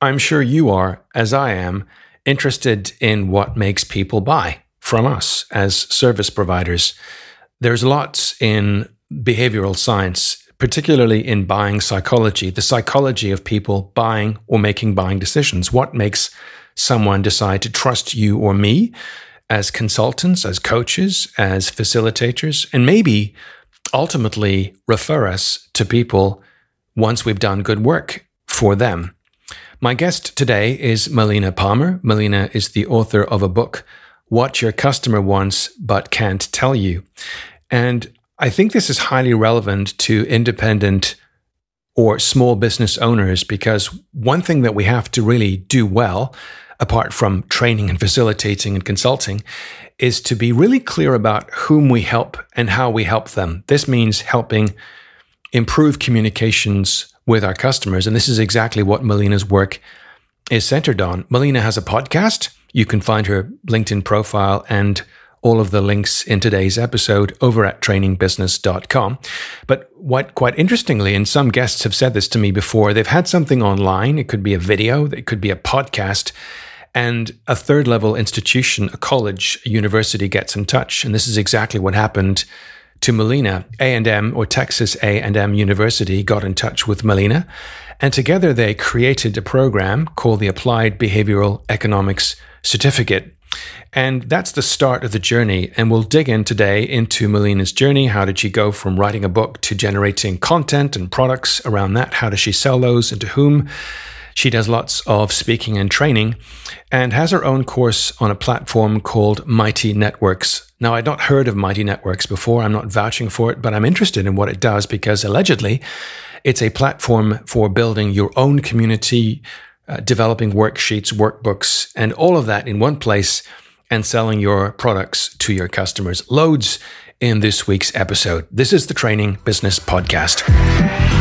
I'm sure you are, as I am, interested in what makes people buy from us as service providers. There's lots in behavioral science, particularly in buying psychology, the psychology of people buying or making buying decisions. What makes someone decide to trust you or me as consultants, as coaches, as facilitators, and maybe ultimately refer us to people once we've done good work for them. My guest today is Melina Palmer. Melina is the author of a book, What Your Customer Wants But Can't Tell You. And I think this is highly relevant to independent or small business owners because one thing that we have to really do well, apart from training and facilitating and consulting, is to be really clear about whom we help and how we help them. This means helping improve communications with our customers. And this is exactly what Melina's work is centered on. Melina has a podcast. You can find her LinkedIn profile and all of the links in today's episode over at trainingbusiness.com. But what quite interestingly, and some guests have said this to me before, they've had something online. It could be a video, it could be a podcast. And a third level institution, a college, a university gets in touch. And this is exactly what happened to Melina. A&M or Texas A&M University got in touch with Melina and together they created a program called the Applied Behavioral Economics Certificate. And that's the start of the journey. And we'll dig in today into Melina's journey. How did she go from writing a book to generating content and products around that? How does she sell those and to whom? She does lots of speaking and training and has her own course on a platform called Mighty Networks. Now, I'd not heard of Mighty Networks before. I'm not vouching for it, but I'm interested in what it does because allegedly it's a platform for building your own community, uh, developing worksheets, workbooks, and all of that in one place and selling your products to your customers. Loads in this week's episode. This is the Training Business Podcast.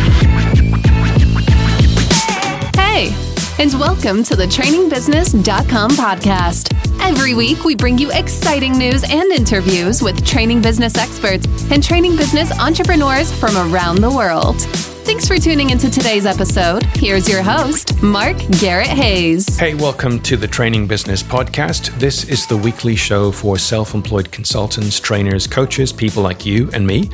And welcome to the trainingbusiness.com podcast. Every week, we bring you exciting news and interviews with training business experts and training business entrepreneurs from around the world. Thanks for tuning into today's episode. Here's your host, Mark Garrett Hayes. Hey, welcome to the Training Business Podcast. This is the weekly show for self employed consultants, trainers, coaches, people like you and me.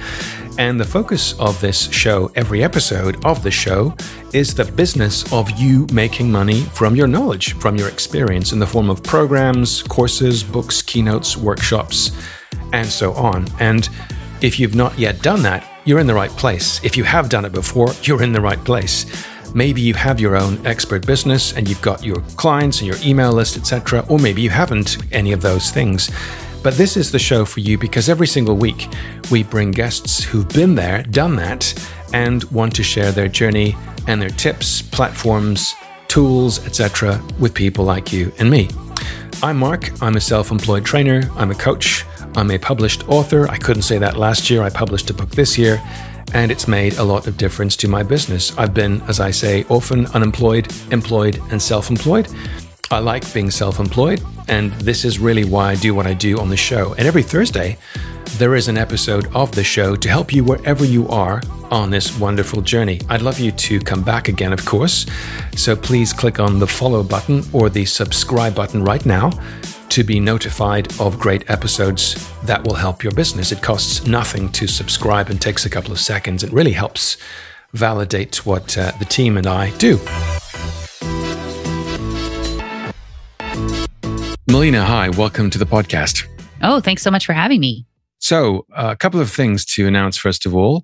And the focus of this show, every episode of the show, is the business of you making money from your knowledge, from your experience in the form of programs, courses, books, keynotes, workshops, and so on. And if you've not yet done that, you're in the right place. If you have done it before, you're in the right place. Maybe you have your own expert business and you've got your clients and your email list, etc., or maybe you haven't any of those things. But this is the show for you because every single week we bring guests who've been there, done that, and want to share their journey and their tips, platforms, tools, etc., with people like you and me. I'm Mark. I'm a self employed trainer, I'm a coach. I'm a published author. I couldn't say that last year. I published a book this year, and it's made a lot of difference to my business. I've been, as I say, often unemployed, employed, and self employed. I like being self employed, and this is really why I do what I do on the show. And every Thursday, there is an episode of the show to help you wherever you are on this wonderful journey. I'd love you to come back again, of course. So please click on the follow button or the subscribe button right now to be notified of great episodes that will help your business. It costs nothing to subscribe and takes a couple of seconds. It really helps validate what uh, the team and I do. Melina, hi, welcome to the podcast. Oh, thanks so much for having me. So, uh, a couple of things to announce first of all.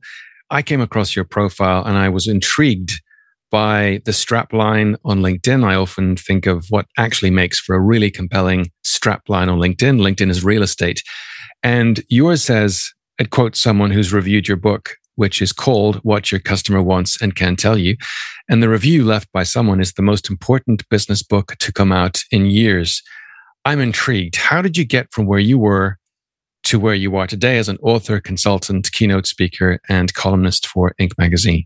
I came across your profile and I was intrigued by the strap line on LinkedIn. I often think of what actually makes for a really compelling strap line on LinkedIn. LinkedIn is real estate. And yours says, it quotes someone who's reviewed your book, which is called What Your Customer Wants and Can Tell You. And the review left by someone is the most important business book to come out in years. I'm intrigued. How did you get from where you were to where you are today as an author, consultant, keynote speaker, and columnist for Inc. magazine?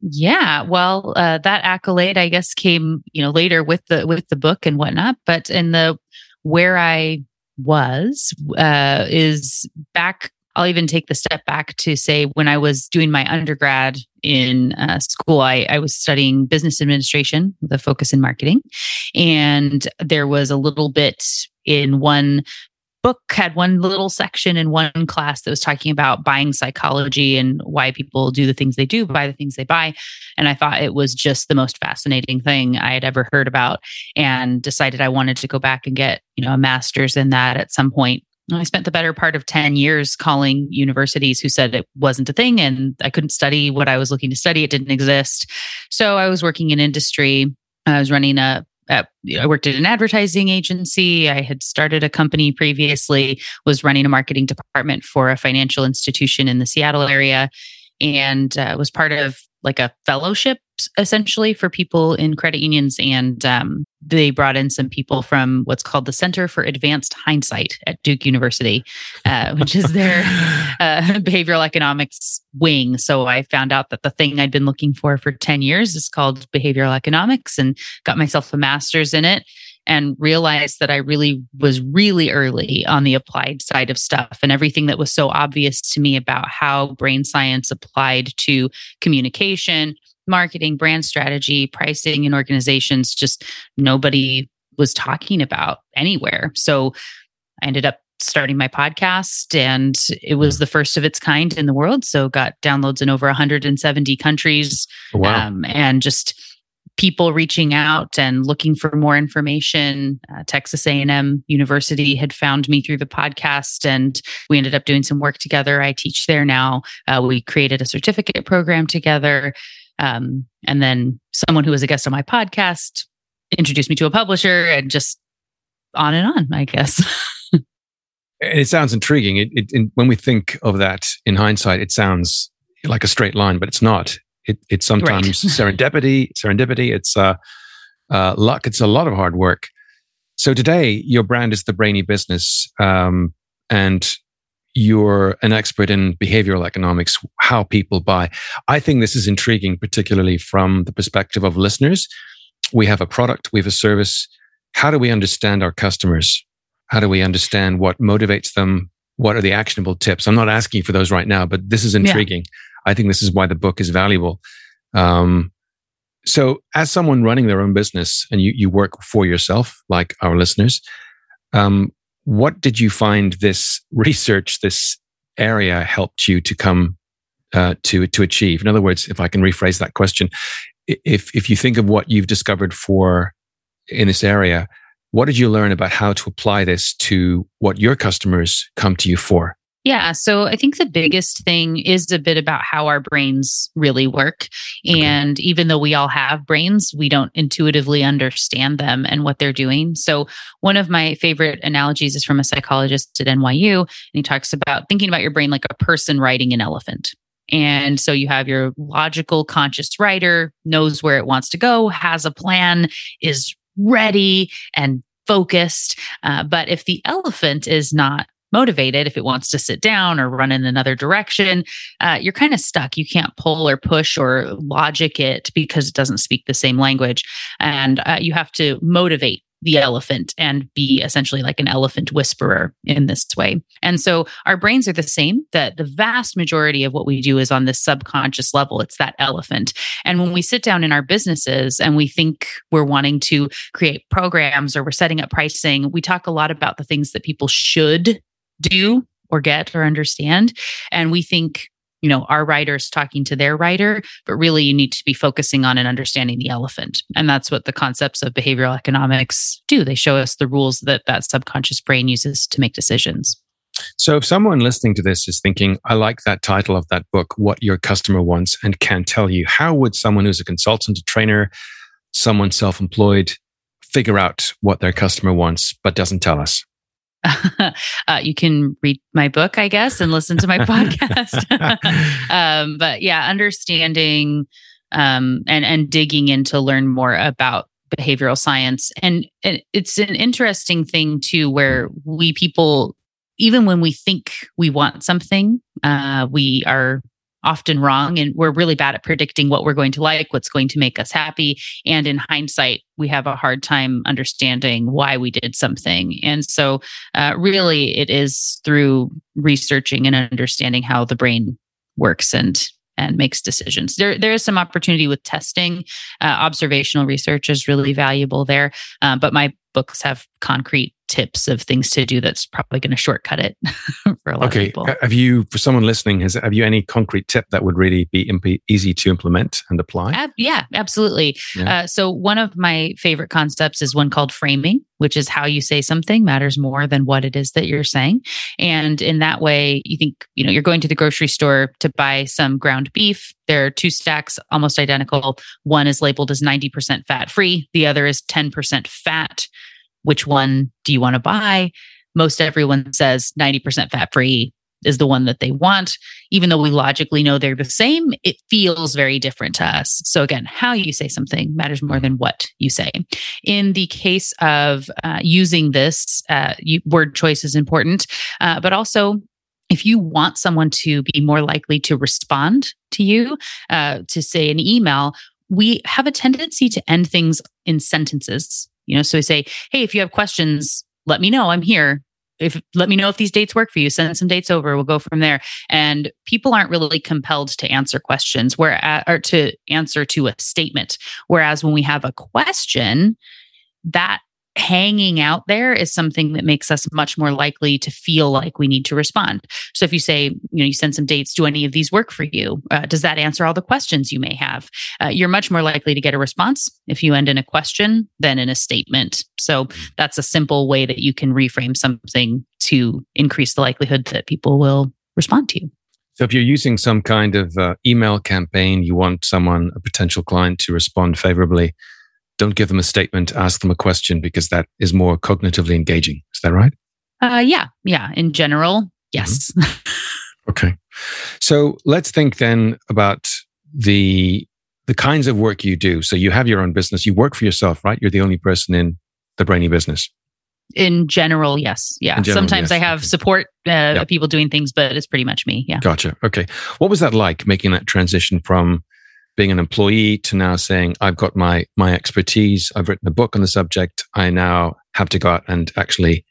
Yeah, well, uh, that accolade, I guess, came you know later with the with the book and whatnot. But in the where I was uh, is back I'll even take the step back to say when I was doing my undergrad in uh, school, I, I was studying business administration with a focus in marketing. And there was a little bit in one book had one little section in one class that was talking about buying psychology and why people do the things they do, buy the things they buy. And I thought it was just the most fascinating thing I had ever heard about and decided I wanted to go back and get, you know, a master's in that at some point. I spent the better part of 10 years calling universities who said it wasn't a thing and I couldn't study what I was looking to study. It didn't exist. So I was working in industry. I was running a I worked at an advertising agency. I had started a company previously, was running a marketing department for a financial institution in the Seattle area, and uh, was part of like a fellowship essentially for people in credit unions. And um, they brought in some people from what's called the Center for Advanced Hindsight at Duke University, uh, which is their uh, behavioral economics wing. So I found out that the thing I'd been looking for for 10 years is called behavioral economics and got myself a master's in it and realized that I really was really early on the applied side of stuff and everything that was so obvious to me about how brain science applied to communication, marketing, brand strategy, pricing and organizations, just nobody was talking about anywhere. So I ended up starting my podcast and it was the first of its kind in the world so got downloads in over 170 countries wow. Um, and just people reaching out and looking for more information. Uh, Texas A&M University had found me through the podcast, and we ended up doing some work together. I teach there now. Uh, we created a certificate program together, um, and then someone who was a guest on my podcast introduced me to a publisher, and just on and on. I guess. it sounds intriguing. It, it, when we think of that in hindsight, it sounds like a straight line, but it's not. It, it's sometimes right. serendipity, serendipity. It's uh, uh, luck. It's a lot of hard work. So today, your brand is the Brainy Business, um, and you're an expert in behavioral economics, how people buy. I think this is intriguing, particularly from the perspective of listeners. We have a product, we have a service. How do we understand our customers? How do we understand what motivates them? What are the actionable tips? I'm not asking for those right now, but this is intriguing. I think this is why the book is valuable. Um, so, as someone running their own business and you, you work for yourself, like our listeners, um, what did you find this research, this area helped you to come uh, to to achieve? In other words, if I can rephrase that question, if if you think of what you've discovered for in this area, what did you learn about how to apply this to what your customers come to you for? Yeah. So I think the biggest thing is a bit about how our brains really work. And even though we all have brains, we don't intuitively understand them and what they're doing. So one of my favorite analogies is from a psychologist at NYU. And he talks about thinking about your brain like a person riding an elephant. And so you have your logical, conscious rider, knows where it wants to go, has a plan, is ready and focused. Uh, but if the elephant is not motivated if it wants to sit down or run in another direction uh, you're kind of stuck you can't pull or push or logic it because it doesn't speak the same language and uh, you have to motivate the elephant and be essentially like an elephant whisperer in this way. And so our brains are the same, that the vast majority of what we do is on this subconscious level. It's that elephant. And when we sit down in our businesses and we think we're wanting to create programs or we're setting up pricing, we talk a lot about the things that people should do or get or understand. And we think, you know, our rider's talking to their writer, but really you need to be focusing on and understanding the elephant. And that's what the concepts of behavioral economics do. They show us the rules that that subconscious brain uses to make decisions. So, if someone listening to this is thinking, I like that title of that book, What Your Customer Wants, and can tell you, how would someone who's a consultant, a trainer, someone self employed figure out what their customer wants but doesn't tell us? uh, you can read my book, I guess, and listen to my podcast. um, but yeah, understanding um, and and digging in to learn more about behavioral science, and, and it's an interesting thing too, where we people, even when we think we want something, uh, we are often wrong and we're really bad at predicting what we're going to like what's going to make us happy and in hindsight we have a hard time understanding why we did something and so uh, really it is through researching and understanding how the brain works and and makes decisions. There, there is some opportunity with testing. Uh, observational research is really valuable there, uh, but my books have concrete tips of things to do that's probably going to shortcut it for a lot okay. of people. Have you, for someone listening, has have you any concrete tip that would really be imp- easy to implement and apply? Ab- yeah, absolutely. Yeah. Uh, so one of my favorite concepts is one called framing, which is how you say something matters more than what it is that you're saying. And in that way, you think, you know, you're going to the grocery store to buy some ground beef. There are two stacks almost identical. One is labeled as 90% fat free, the other is 10% fat which one do you want to buy? Most everyone says 90% fat free is the one that they want. Even though we logically know they're the same, it feels very different to us. So, again, how you say something matters more than what you say. In the case of uh, using this, uh, you, word choice is important, uh, but also if you want someone to be more likely to respond to you, uh, to say an email, we have a tendency to end things in sentences you know, so we say, hey, if you have questions, let me know. I'm here. If let me know if these dates work for you. Send some dates over. We'll go from there. And people aren't really compelled to answer questions, where or to answer to a statement. Whereas when we have a question, that hanging out there is something that makes us much more likely to feel like we need to respond. So if you say, you know, you send some dates, do any of these work for you? Uh, does that answer all the questions you may have? Uh, you're much more likely to get a response if you end in a question than in a statement. So that's a simple way that you can reframe something to increase the likelihood that people will respond to you. So if you're using some kind of uh, email campaign, you want someone, a potential client to respond favorably don't give them a statement, ask them a question because that is more cognitively engaging. Is that right? Uh, yeah. Yeah. In general, yes. Mm-hmm. okay. So let's think then about the the kinds of work you do. So you have your own business. You work for yourself, right? You're the only person in the brainy business. In general, yes. Yeah. General, Sometimes yes. I have support uh, yep. people doing things, but it's pretty much me. Yeah. Gotcha. Okay. What was that like making that transition from being an employee to now saying I've got my my expertise. I've written a book on the subject. I now have to go out and actually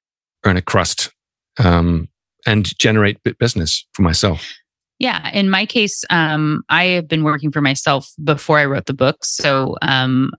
earn a crust um, and generate business for myself. Yeah, in my case, um, I have been working for myself before I wrote the book. So, um,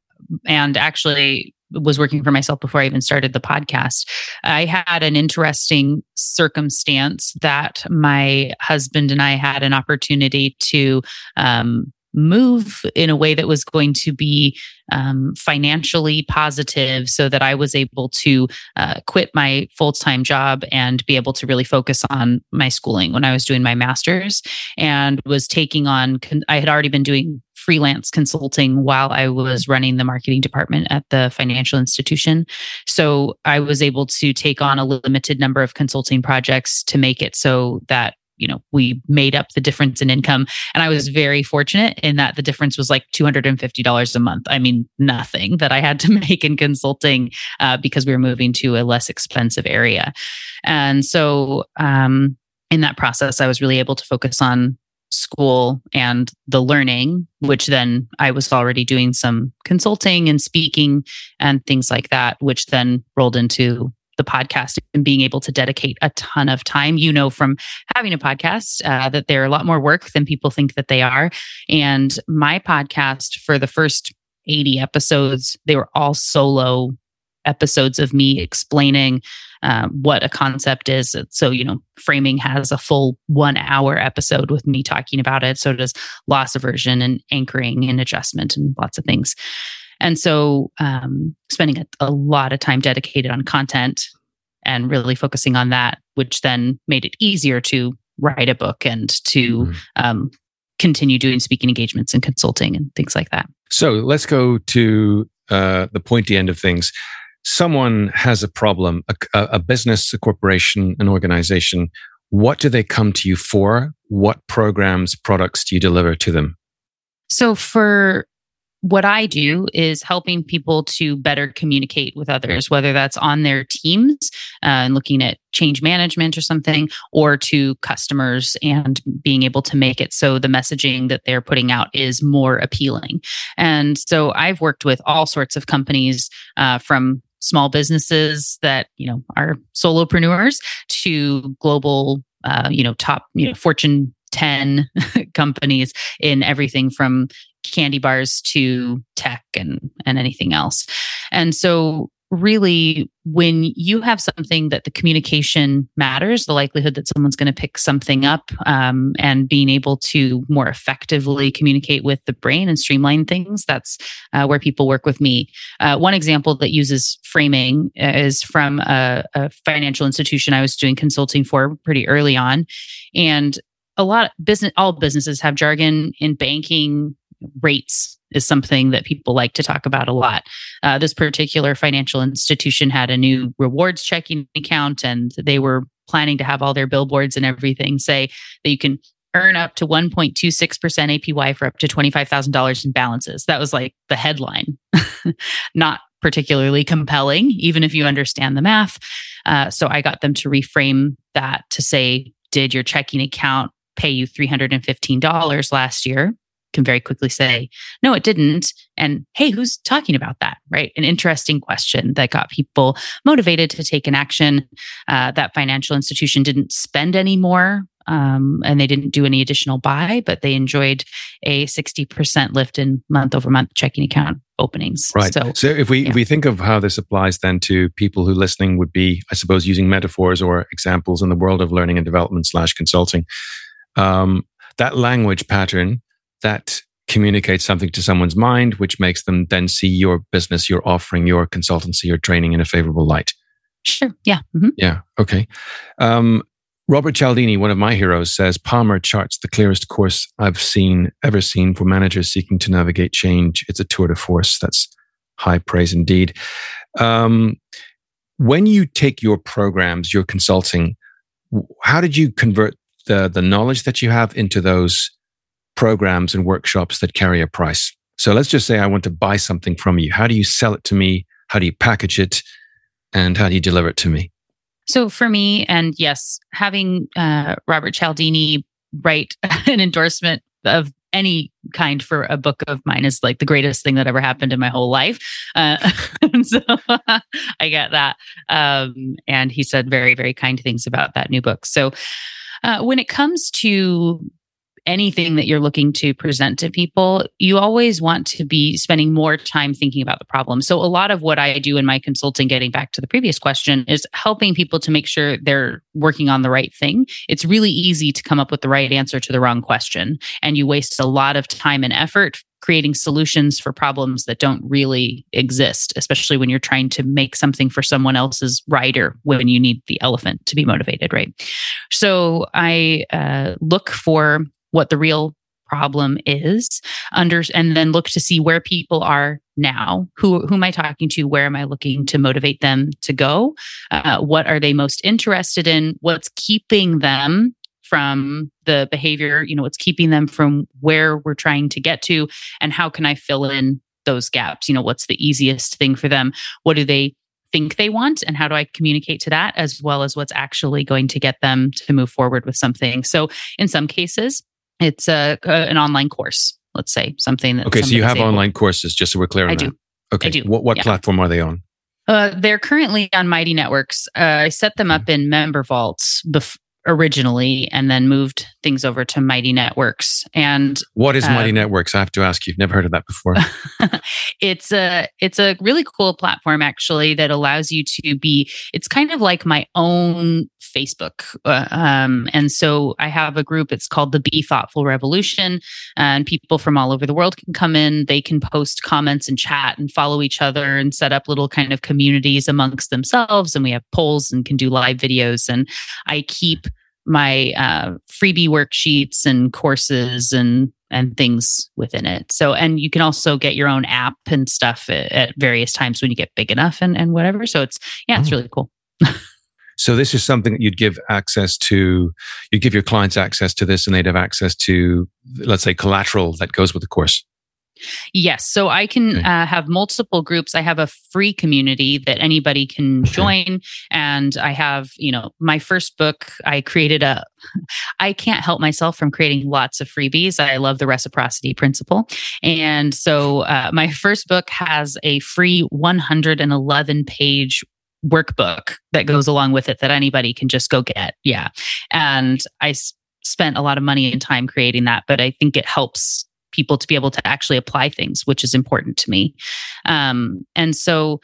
and actually was working for myself before I even started the podcast. I had an interesting circumstance that my husband and I had an opportunity to um, move in a way that was going to be um, financially positive so that I was able to uh, quit my full time job and be able to really focus on my schooling when I was doing my master's and was taking on, I had already been doing freelance consulting while I was running the marketing department at the financial institution. So I was able to take on a limited number of consulting projects to make it so that you know we made up the difference in income. And i was very fortunate in that the difference was like $250 a month. I mean nothing that i had to make in consulting uh, because we were moving to a less expensive area. And so um, in that process i was really able to focus on school and the learning which then i was already doing some consulting and speaking and things like that which then rolled into the podcast and being able to dedicate a ton of time. You know, from having a podcast, uh, that they're a lot more work than people think that they are. And my podcast, for the first 80 episodes, they were all solo episodes of me explaining um, what a concept is. So, you know, framing has a full one hour episode with me talking about it. So does loss aversion and anchoring and adjustment and lots of things. And so, um, spending a, a lot of time dedicated on content and really focusing on that, which then made it easier to write a book and to mm-hmm. um, continue doing speaking engagements and consulting and things like that. So let's go to uh, the pointy end of things. Someone has a problem, a, a business, a corporation, an organization. What do they come to you for? What programs, products do you deliver to them? So for what I do is helping people to better communicate with others, whether that's on their teams uh, and looking at change management or something, or to customers and being able to make it so the messaging that they're putting out is more appealing. And so I've worked with all sorts of companies uh, from small businesses that you know are solopreneurs to global uh, you know top you know fortune 10 companies in everything from candy bars to tech and and anything else. And so really when you have something that the communication matters the likelihood that someone's going to pick something up um, and being able to more effectively communicate with the brain and streamline things that's uh, where people work with me uh, one example that uses framing is from a, a financial institution i was doing consulting for pretty early on and a lot of business all businesses have jargon in banking rates is something that people like to talk about a lot. Uh, this particular financial institution had a new rewards checking account, and they were planning to have all their billboards and everything say that you can earn up to 1.26% APY for up to $25,000 in balances. That was like the headline. Not particularly compelling, even if you understand the math. Uh, so I got them to reframe that to say, did your checking account pay you $315 last year? Can very quickly say, no, it didn't. And hey, who's talking about that? Right. An interesting question that got people motivated to take an action. Uh, that financial institution didn't spend any more um, and they didn't do any additional buy, but they enjoyed a 60% lift in month over month checking account openings. Right. So, so if we yeah. if we think of how this applies then to people who listening would be, I suppose, using metaphors or examples in the world of learning and development slash consulting, um, that language pattern that communicates something to someone's mind, which makes them then see your business, your offering, your consultancy, your training in a favorable light. Sure. Yeah. Mm-hmm. Yeah. Okay. Um, Robert Cialdini, one of my heroes, says Palmer charts the clearest course I've seen ever seen for managers seeking to navigate change. It's a tour de force. That's high praise indeed. Um, when you take your programs, your consulting, how did you convert the the knowledge that you have into those programs and workshops that carry a price. So let's just say I want to buy something from you. How do you sell it to me? How do you package it? And how do you deliver it to me? So for me, and yes, having uh, Robert Cialdini write an endorsement of any kind for a book of mine is like the greatest thing that ever happened in my whole life. Uh, so I get that. Um, and he said very, very kind things about that new book. So uh, when it comes to anything that you're looking to present to people, you always want to be spending more time thinking about the problem. So, a lot of what I do in my consulting, getting back to the previous question, is helping people to make sure they're working on the right thing. It's really easy to come up with the right answer to the wrong question, and you waste a lot of time and effort creating solutions for problems that don't really exist, especially when you're trying to make something for someone else's rider when you need the elephant to be motivated, right? So I uh, look for what the real problem is under and then look to see where people are now. Who who am i talking to? Where am i looking to motivate them to go? Uh, what are they most interested in? What's keeping them from the behavior you know what's keeping them from where we're trying to get to? And how can i fill in those gaps? You know what's the easiest thing for them? What do they think they want? And how do I communicate to that as well as what's actually going to get them to move forward with something. So in some cases, it's a, a an online course. Let's say something that. Okay, so you have able. online courses, just so we're clear on I that. Do. Okay, I do. What what yeah. platform are they on? Uh, they're currently on Mighty Networks. Uh, I set them up in MemberVaults bef- originally and then moved things over to Mighty Networks. And what is uh, Mighty Networks? I have to ask you. I've never heard of that before. it's a it's a really cool platform actually that allows you to be. It's kind of like my own Facebook, uh, um, and so I have a group. It's called the Be Thoughtful Revolution, and people from all over the world can come in. They can post comments and chat and follow each other and set up little kind of communities amongst themselves. And we have polls and can do live videos. And I keep my uh, freebie worksheets and courses and and things within it. So, and you can also get your own app and stuff at, at various times when you get big enough and, and whatever. So it's, yeah, it's oh. really cool. so this is something that you'd give access to, you'd give your clients access to this and they'd have access to, let's say, collateral that goes with the course. Yes. So I can okay. uh, have multiple groups. I have a free community that anybody can okay. join. And I have, you know, my first book, I created a, I can't help myself from creating lots of freebies. I love the reciprocity principle. And so uh, my first book has a free 111 page workbook that goes along with it that anybody can just go get. Yeah. And I s- spent a lot of money and time creating that, but I think it helps people to be able to actually apply things, which is important to me. Um, and so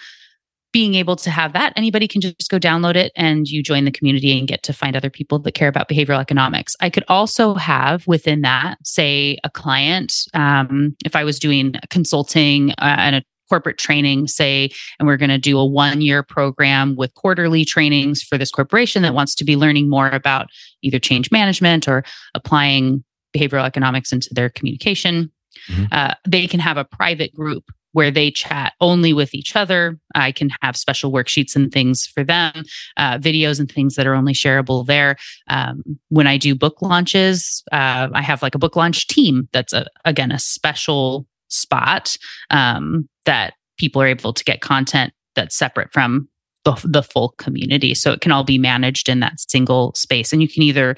being able to have that, anybody can just go download it and you join the community and get to find other people that care about behavioral economics. I could also have within that, say, a client, um, if I was doing consulting uh, and a corporate training, say, and we're going to do a one year program with quarterly trainings for this corporation that wants to be learning more about either change management or applying behavioral economics into their communication. Mm-hmm. Uh, they can have a private group where they chat only with each other. I can have special worksheets and things for them, uh, videos and things that are only shareable there. Um, when I do book launches, uh, I have like a book launch team that's a, again a special spot um, that people are able to get content that's separate from the, the full community. So it can all be managed in that single space. And you can either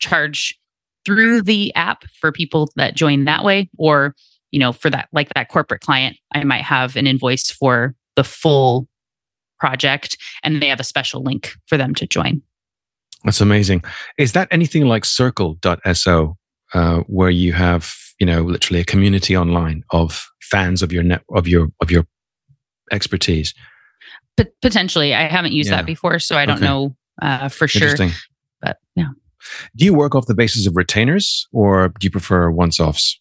charge through the app for people that join that way or you know for that like that corporate client i might have an invoice for the full project and they have a special link for them to join that's amazing is that anything like circle.so uh, where you have you know literally a community online of fans of your net of your of your expertise P- potentially i haven't used yeah. that before so i don't okay. know uh, for sure but yeah do you work off the basis of retainers or do you prefer once offs?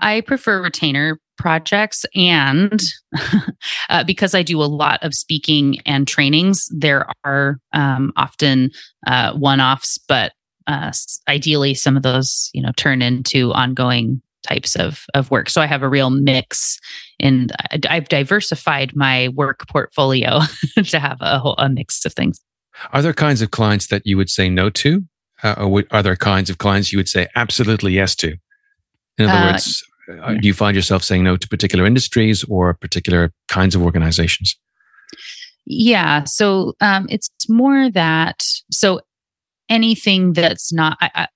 I prefer retainer projects. And uh, because I do a lot of speaking and trainings, there are um, often uh, one offs, but uh, ideally some of those, you know, turn into ongoing types of, of work. So I have a real mix and I've diversified my work portfolio to have a, whole, a mix of things. Are there kinds of clients that you would say no to? uh, are there kinds of clients you would say absolutely yes to? In other uh, words, uh, do you find yourself saying no to particular industries or particular kinds of organizations? Yeah. So um, it's more that, so anything that's not, I, I,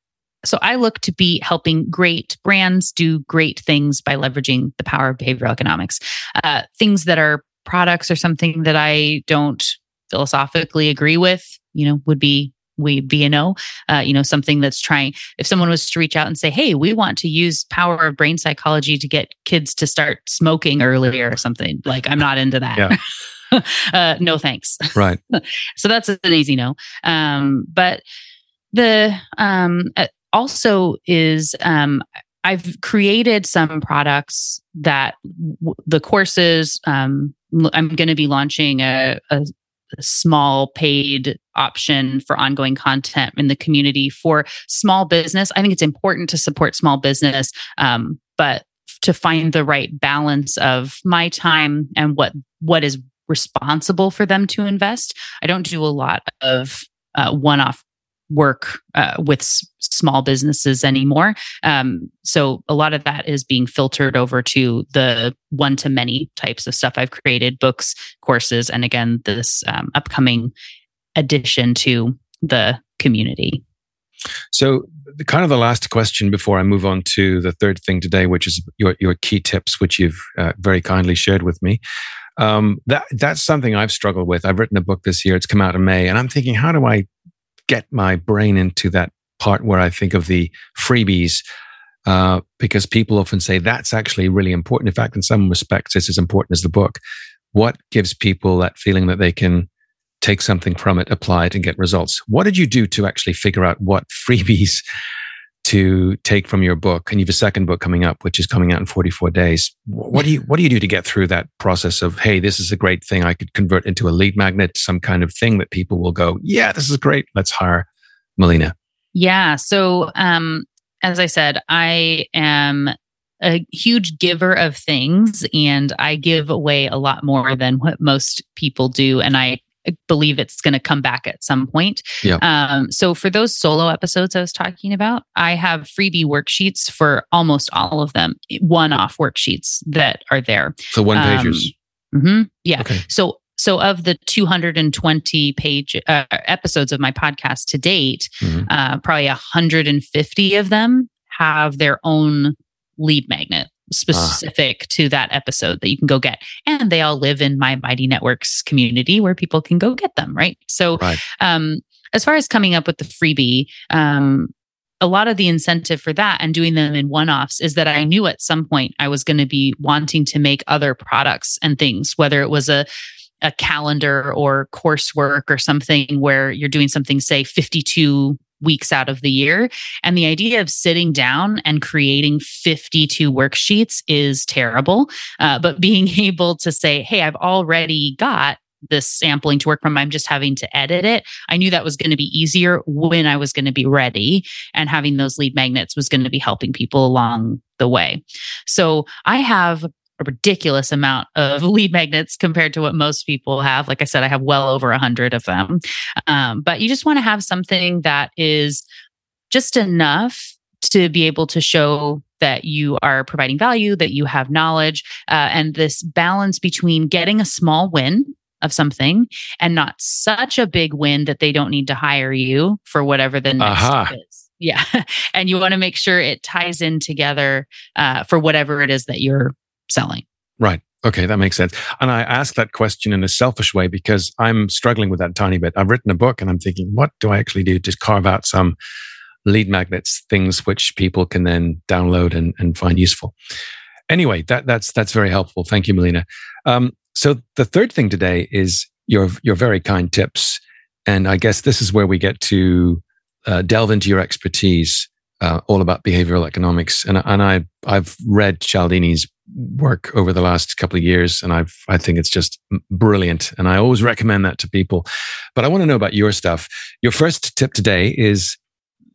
so I look to be helping great brands do great things by leveraging the power of behavioral economics. Uh, things that are products or something that I don't philosophically agree with, you know, would be we VNO, uh, you know, something that's trying, if someone was to reach out and say, hey, we want to use power of brain psychology to get kids to start smoking earlier or something, like I'm not into that. Yeah. uh, no thanks. Right. so that's an easy no. Um, but the um, uh, also is um, I've created some products that w- the courses. Um, I'm going to be launching a, a, small paid option for ongoing content in the community for small business. I think it's important to support small business, um, but to find the right balance of my time and what what is responsible for them to invest. I don't do a lot of uh, one-off work uh, with s- small businesses anymore. Um, so a lot of that is being filtered over to the one to many types of stuff I've created books, courses, and again, this um, upcoming addition to the community. So, the, kind of the last question before I move on to the third thing today, which is your, your key tips, which you've uh, very kindly shared with me. Um, that that's something I've struggled with. I've written a book this year; it's come out in May, and I'm thinking, how do I get my brain into that part where I think of the freebies uh, because people often say that's actually really important. In fact, in some respects, it's as important as the book. What gives people that feeling that they can take something from it, apply it, and get results? What did you do to actually figure out what freebies to take from your book? And you have a second book coming up, which is coming out in 44 days. What do you What do you do to get through that process of hey, this is a great thing I could convert into a lead magnet, some kind of thing that people will go, yeah, this is great. Let's hire Melina. Yeah. So, um, as I said, I am a huge giver of things and I give away a lot more than what most people do. And I believe it's going to come back at some point. Yeah. Um, so for those solo episodes I was talking about, I have freebie worksheets for almost all of them, one off worksheets that are there. So one pages. Um, mm-hmm, yeah. Okay. So so of the 220 page uh, episodes of my podcast to date, Mhm. uh, probably 150 of them have their own lead magnet specific to that episode that you can go get. And they all live in my Mighty Networks community where people can go get them, right? So Right. um, as far as coming up with the freebie, um, a lot of the incentive for that and doing them in one offs is that I knew at some point I was going to be wanting to make other products and things, whether it was a a calendar or coursework or something where you're doing something, say 52 weeks out of the year. And the idea of sitting down and creating 52 worksheets is terrible. Uh, but being able to say, hey, I've already got this sampling to work from, I'm just having to edit it. I knew that was going to be easier when I was going to be ready. And having those lead magnets was going to be helping people along the way. So I have a ridiculous amount of lead magnets compared to what most people have. Like I said, I have well over a hundred of them. Um, but you just want to have something that is just enough to be able to show that you are providing value, that you have knowledge, uh, and this balance between getting a small win of something and not such a big win that they don't need to hire you for whatever the next step is. Yeah. and you want to make sure it ties in together uh, for whatever it is that you're selling. Right. Okay, that makes sense. And I ask that question in a selfish way because I'm struggling with that tiny bit. I've written a book and I'm thinking, what do I actually do to carve out some lead magnets, things which people can then download and, and find useful. Anyway, that, that's that's very helpful. Thank you, Melina. Um, so the third thing today is your your very kind tips, and I guess this is where we get to uh, delve into your expertise, uh, all about behavioral economics. And and I I've read Cialdini's work over the last couple of years, and I've I think it's just brilliant, and I always recommend that to people. But I want to know about your stuff. Your first tip today is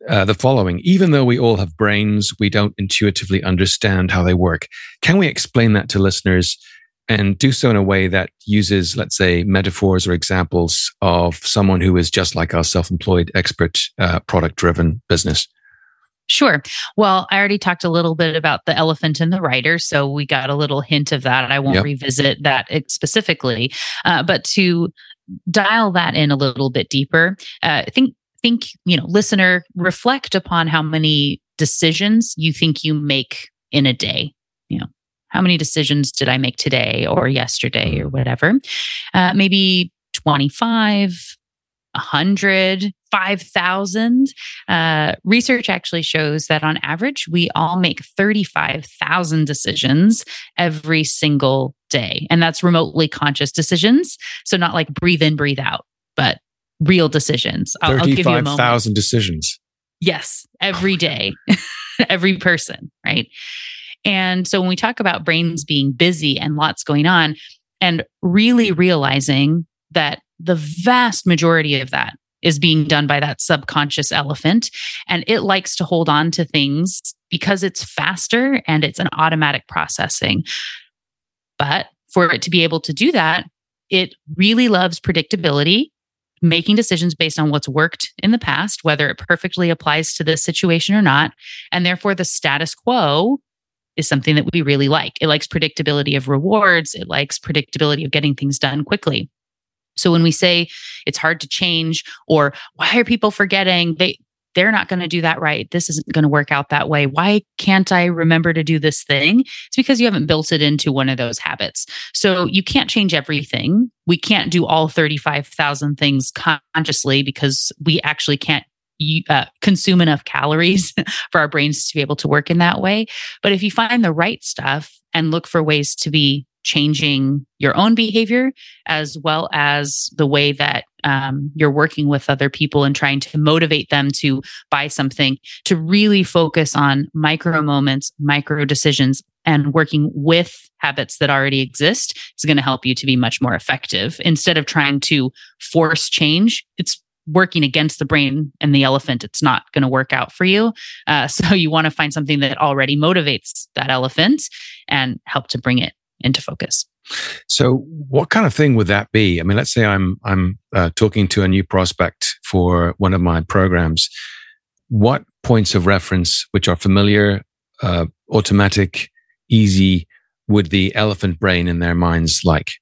uh, the following: Even though we all have brains, we don't intuitively understand how they work. Can we explain that to listeners? And do so in a way that uses, let's say, metaphors or examples of someone who is just like our self employed, expert, uh, product driven business. Sure. Well, I already talked a little bit about the elephant and the rider, so we got a little hint of that. I won't Yep. revisit that specifically, uh, but to dial that in a little bit deeper, uh, think think you know, listener, reflect upon how many decisions you think you make in a day. You know, how many decisions did I make today or yesterday or whatever? Uh, maybe twenty five. 100 5000 uh, research actually shows that on average we all make 35000 decisions every single day. And that's remotely conscious decisions. So not like breathe in breathe out but real decisions. I'll, I'll give you a moment. Thousand decisions. Yes, every day, every person, right? And so when we talk about brains being busy and lots going on, and really realizing that the vast majority of that is being done by that subconscious elephant, and it likes to hold on to things because it's faster and it's an automatic processing. But for it to be able to do that, it really loves predictability making decisions based on what's worked in the past, whether it perfectly applies to this situation or not. And therefore, the status quo is something that we really like. It likes predictability of rewards, it likes predictability of getting things done quickly. So when we say it's hard to change or why are people forgetting they they're not going to do that right. This isn't going to work out that way. Why can't I remember to do this thing? It's because you haven't built it into one of those habits. So you can't change everything. We can't do all 35,000 things consciously because we actually can't uh, consume enough calories for our brains to be able to work in that way. But if you find the right stuff and look for ways to be changing your own behavior as well as the way that um, you're working with other people and trying to motivate them to buy something to really focus on micro moments micro decisions and working with habits that already exist is going to help you to be much more effective. Instead of trying to force change it's working against the brain and the elephant. It's not going to work out for you. Uh, so you want to find something that already motivates that elephant and help to bring it into focus. So, what kind of thing would that be? I mean, let's say I'm I'm uh, talking to a new prospect for one of my programs. What points of reference, which are familiar, uh, automatic, easy, would the elephant brain in their minds like?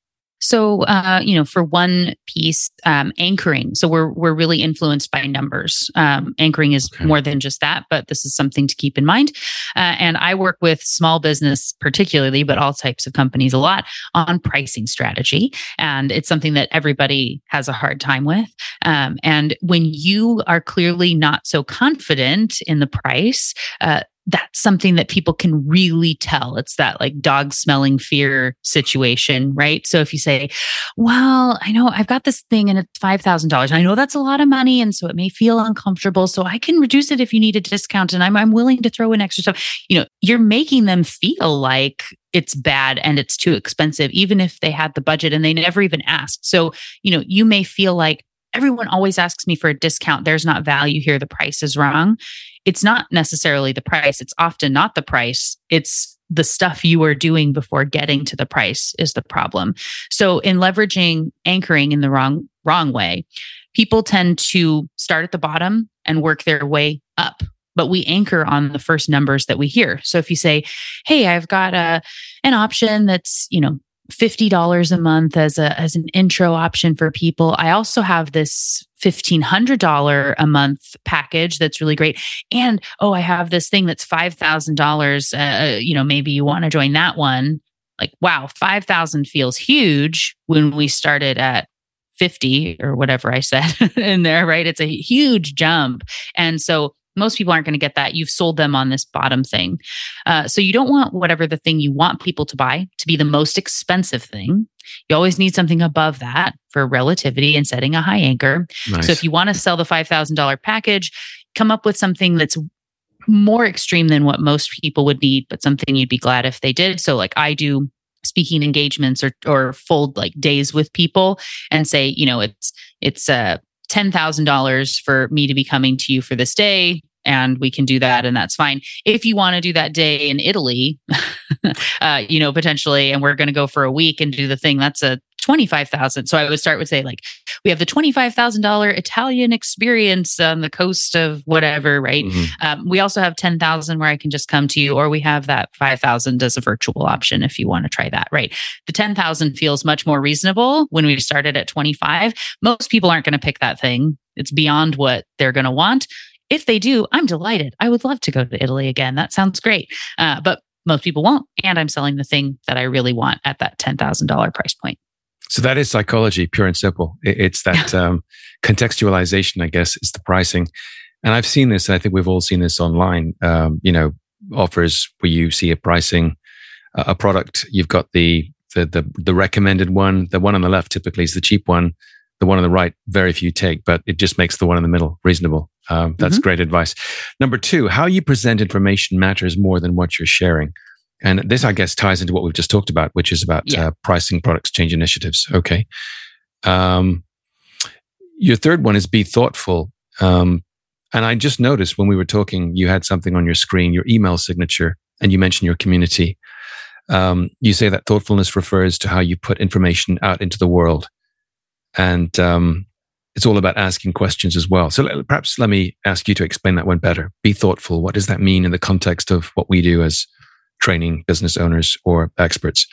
So, uh, you know, for one piece, um, anchoring. So we're we're really influenced by numbers. Um, anchoring is okay. more than just that, but this is something to keep in mind. Uh, and I work with small business, particularly, but all types of companies a lot on pricing strategy, and it's something that everybody has a hard time with. Um, and when you are clearly not so confident in the price, uh, that's something that people can really tell. It's that like dog smelling fear situation, right? So if you say, well, I know I've got this thing and it's $5,000. I know that's a lot of money. And so it may feel uncomfortable. So I can reduce it if you need a discount and I'm, I'm willing to throw in extra stuff. You know, you're making them feel like it's bad and it's too expensive, even if they had the budget and they never even asked. So, you know, you may feel like, everyone always asks me for a discount. There's not value here. The price is wrong. It's not necessarily the price. It's often not the price. It's the stuff you are doing before getting to the price is the problem. So in leveraging anchoring in the wrong wrong way, people tend to start at the bottom and work their way up but we anchor on the first numbers that we hear. So if you say, "Hey, I've got a an option that's, you know, $50 a month as a as an intro option for people. I also have this $1500 a month package that's really great. And oh, I have this thing that's $5000 uh, you know, maybe you want to join that one. Like wow, 5000 feels huge when we started at 50 or whatever I said in there, right? It's a huge jump. And so most people aren't going to get that. You've sold them on this bottom thing. Uh, so you don't want whatever the thing you want people to buy to be the most expensive thing. You always need something above that for relativity and setting a high anchor. Nice. So if you want to sell the $5,000 package, come up with something that's more extreme than what most people would need, but something you'd be glad if they did. So, like I do speaking engagements or or full like days with people and say, you know, it's it's uh $10,000 for me to be coming to you for this day and we can do that and that's fine. If you want to do that day in italy uh, you know potentially and we're going to go for a week and do the thing that's a 25000 so i would start with say like we have the $25000 italian experience on the coast of whatever right mm-hmm. um, we also have 10000 where i can just come to you or we have that 5000 as a virtual option if you want to try that right the 10000 feels much more reasonable when we started at 25 most people aren't going to pick that thing it's beyond what they're going to want if they do, I'm delighted. I would love to go to Italy again. That sounds great. Uh, but most people won't. And I'm selling the thing that I really want at that $10,000 price point. So that is psychology, pure and simple. It's that um, contextualization, I guess, is the pricing. And I've seen this, I think we've all seen this online. Um, you know, offers where you see a pricing, uh, a product, you've got the, the the the recommended one. The one on the left typically is the cheap one. The one on the right, very few take, but it just makes the one in the middle reasonable. Um, that's mm-hmm. great advice. Number two, how you present information matters more than what you're sharing. And this, I guess, ties into what we've just talked about, which is about yeah. uh, pricing products change initiatives. Okay. Um, your third one is be thoughtful. Um, and I just noticed when we were talking, you had something on your screen, your email signature, and you mentioned your community. Um, you say that thoughtfulness refers to how you put information out into the world. And um, it's all about asking questions as well. So perhaps let me ask you to explain that one better. Be thoughtful. What does that mean in the context of what we do as training business owners or experts?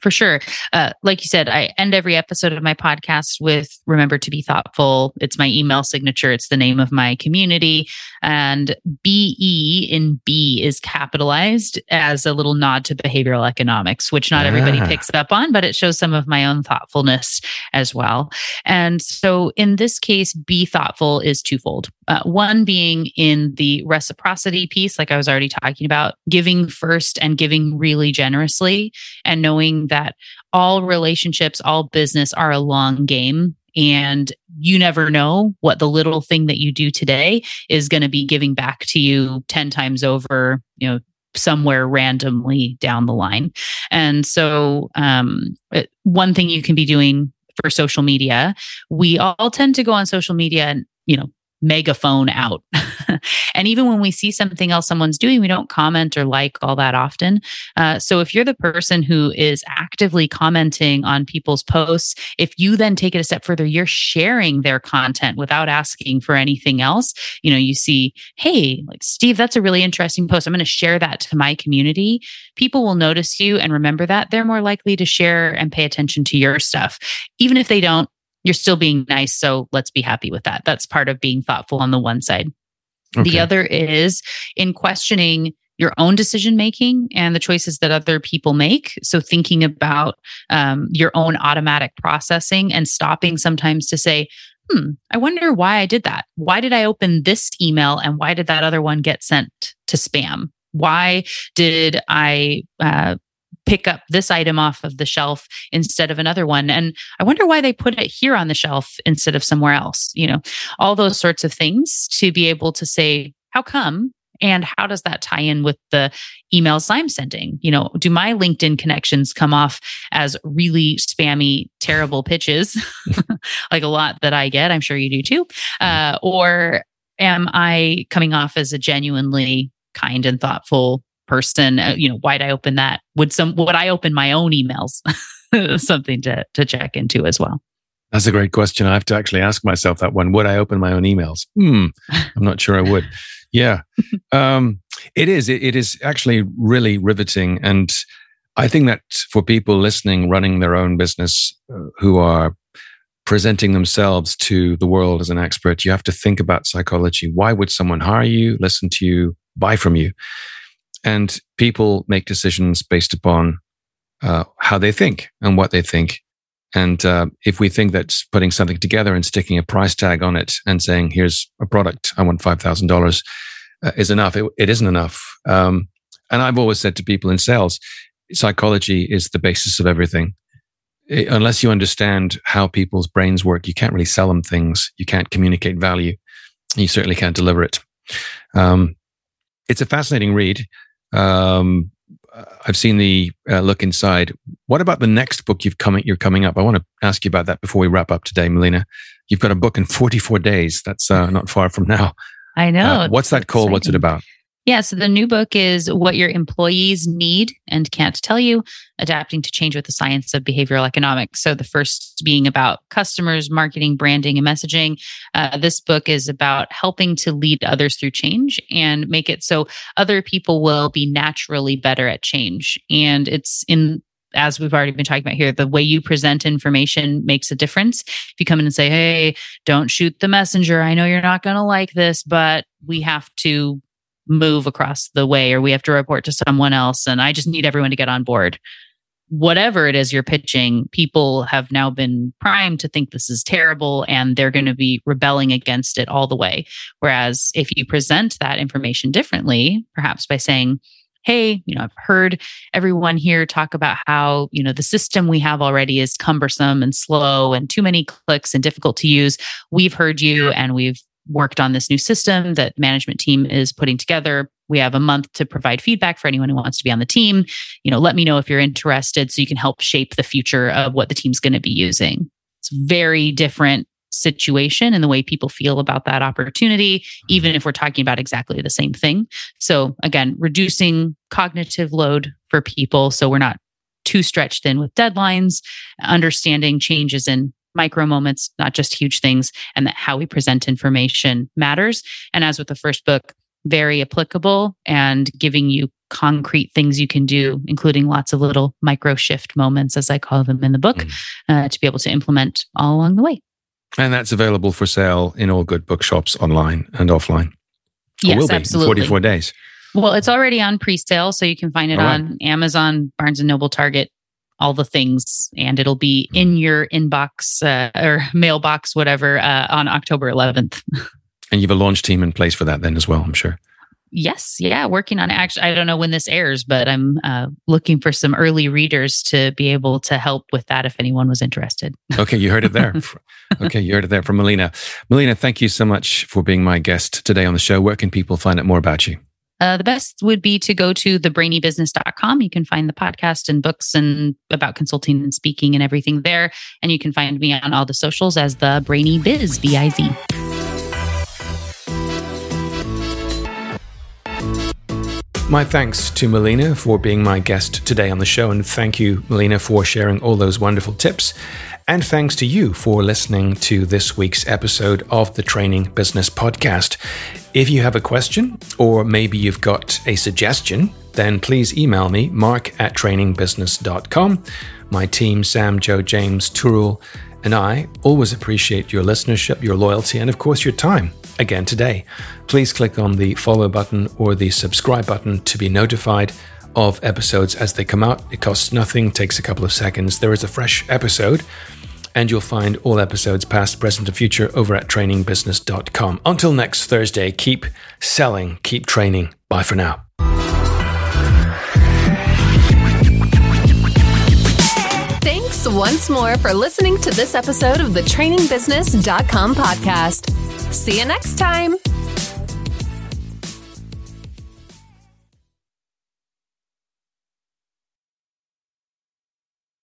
For sure. Uh, like you said, I end every episode of my podcast with remember to be thoughtful. It's my email signature, it's the name of my community. And BE in B is capitalized as a little nod to behavioral economics, which not everybody picks up on, but it shows some of my own thoughtfulness as well. And so in this case, be thoughtful is twofold. Uh, one being in the reciprocity piece, like I was already talking about, giving first and giving really generously, and knowing that all relationships, all business are a long game. And you never know what the little thing that you do today is going to be giving back to you 10 times over, you know, somewhere randomly down the line. And so, um, one thing you can be doing for social media, we all tend to go on social media and, you know, megaphone out. and even when we see something else someone's doing, we don't comment or like all that often. Uh, so if you're the person who is actively commenting on people's posts, if you then take it a step further, you're sharing their content without asking for anything else. You know, you see, hey, like Steve, that's a really interesting post. I'm going to share that to my community. People will notice you and remember that. They're more likely to share and pay attention to your stuff. Even if they don't, you're still being nice. So let's be happy with that. That's part of being thoughtful on the one side. Okay. The other is in questioning your own decision making and the choices that other people make. So, thinking about um, your own automatic processing and stopping sometimes to say, hmm, I wonder why I did that. Why did I open this email and why did that other one get sent to spam? Why did I uh, pick up this item off of the shelf instead of another one. And i wonder why they put it here on the shelf instead of somewhere else you know? All those sorts of things to be able to say how come? And how does that tie in with the emails i'm sending? You know do my linkedin connections come off as really spammy terrible pitches? Like a lot that i get i'm sure you do too. Uh, or am i coming off as a genuinely kind and thoughtful person uh, you know why'd i open that? Would some would i open my own emails? Something to to check into as well. That's a great question. I have to actually ask myself that one. Would i open my own emails? Hmm i'm not sure i would. Yeah. Um it is it, it is actually really riveting. And i think that for people listening running their own business uh, who are presenting themselves to the world as an expert you have to think about psychology. Why would someone hire you listen to you buy from you and people make decisions based upon uh, how they think and what they think. And uh, if we think that putting something together and sticking a price tag on it and saying, here's a product, I want $5,000 uh, is enough, it, it isn't enough. Um, and I've always said to people in sales, psychology is the basis of everything. It, unless you understand how people's brains work, you can't really sell them things. You can't communicate value. You certainly can't deliver it. Um, it's a fascinating read. Um, I've seen the uh, look inside. What about the next book you've coming? You're coming up. I want to ask you about that before we wrap up today, Melina. You've got a book in 44 days. That's uh, not far from now. I know. Uh, what's that called? Exciting. What's it about? Yeah, so the new book is What Your Employees Need and Can't Tell You Adapting to Change with the Science of Behavioral Economics. So the first being about customers, marketing, branding, and messaging. Uh, this book is about helping to lead others through change and make it so other people will be naturally better at change. And it's in as we've already been talking about here, the way you present information makes a difference. If you come in and say, Hey, don't shoot the messenger. I know you're not going to like this, but we have to move across the way or we have to report to someone else and I just need everyone to get on board. Whatever it is you're pitching, people have now been primed to think this is terrible and they're going to be rebelling against it all the way. Whereas if you present that information differently, perhaps by saying, hey, you know, I've heard everyone here talk about how, you know, the system we have already is cumbersome and slow and too many clicks and difficult to use. We've heard you and we've worked on this new system that management team is putting together. We have a month to provide feedback for anyone who wants to be on the team. You know let me know if you're interested so you can help shape the future of what the team's going to be using. It's very different situation and the way people feel about that opportunity even if we're talking about exactly the same thing. So again reducing cognitive load for people so we're not too stretched in with deadlines understanding changes in micro moments, not just huge things, and that how we present information matters. And as with the first book, very applicable and giving you concrete things you can do, including lots of little micro shift moments, as I call them in the book, mm. uh, to be able to implement all along the way. And that's available for sale in all good bookshops online and offline. Yes, absolutely. 44 days. Well, it's already on pre-sale, so you can find it right. on Amazon, Barnes and Noble, Target, all the things and it'll be in your inbox uh, or mailbox whatever uh, on october 11th and you have a launch team in place for that then as well i'm sure. Yes yeah working on actually i don't know when this airs but i'm uh, looking for some early readers to be able to help with that if anyone was interested. Okay you heard it there. Okay you heard it there from melina. Melina thank you so much for being my guest today on the show. Where can people find out more about you uh, the best would be to go to thebrainybusiness.com. You can find the podcast and books and about consulting and speaking and everything there. And you can find me on all the socials as the Brainy Biz, B I Z. My thanks to Melina for being my guest today on the show. And thank you, Melina, for sharing all those wonderful tips. And thanks to you for listening to this week's episode of the Training Business Podcast. If you have a question, or maybe you've got a suggestion, then please email me, mark at trainingbusiness.com. My team, Sam, Joe, James, Turul, and I always appreciate your listenership, your loyalty, and of course your time again today. Please click on the follow button or the subscribe button to be notified of episodes as they come out. It costs nothing, takes a couple of seconds. There is a fresh episode, and you'll find all episodes past, present, and future over at trainingbusiness.com. Until next Thursday, keep selling, keep training. Bye for now. Thanks once more for listening to this episode of the trainingbusiness.com podcast. See you next time.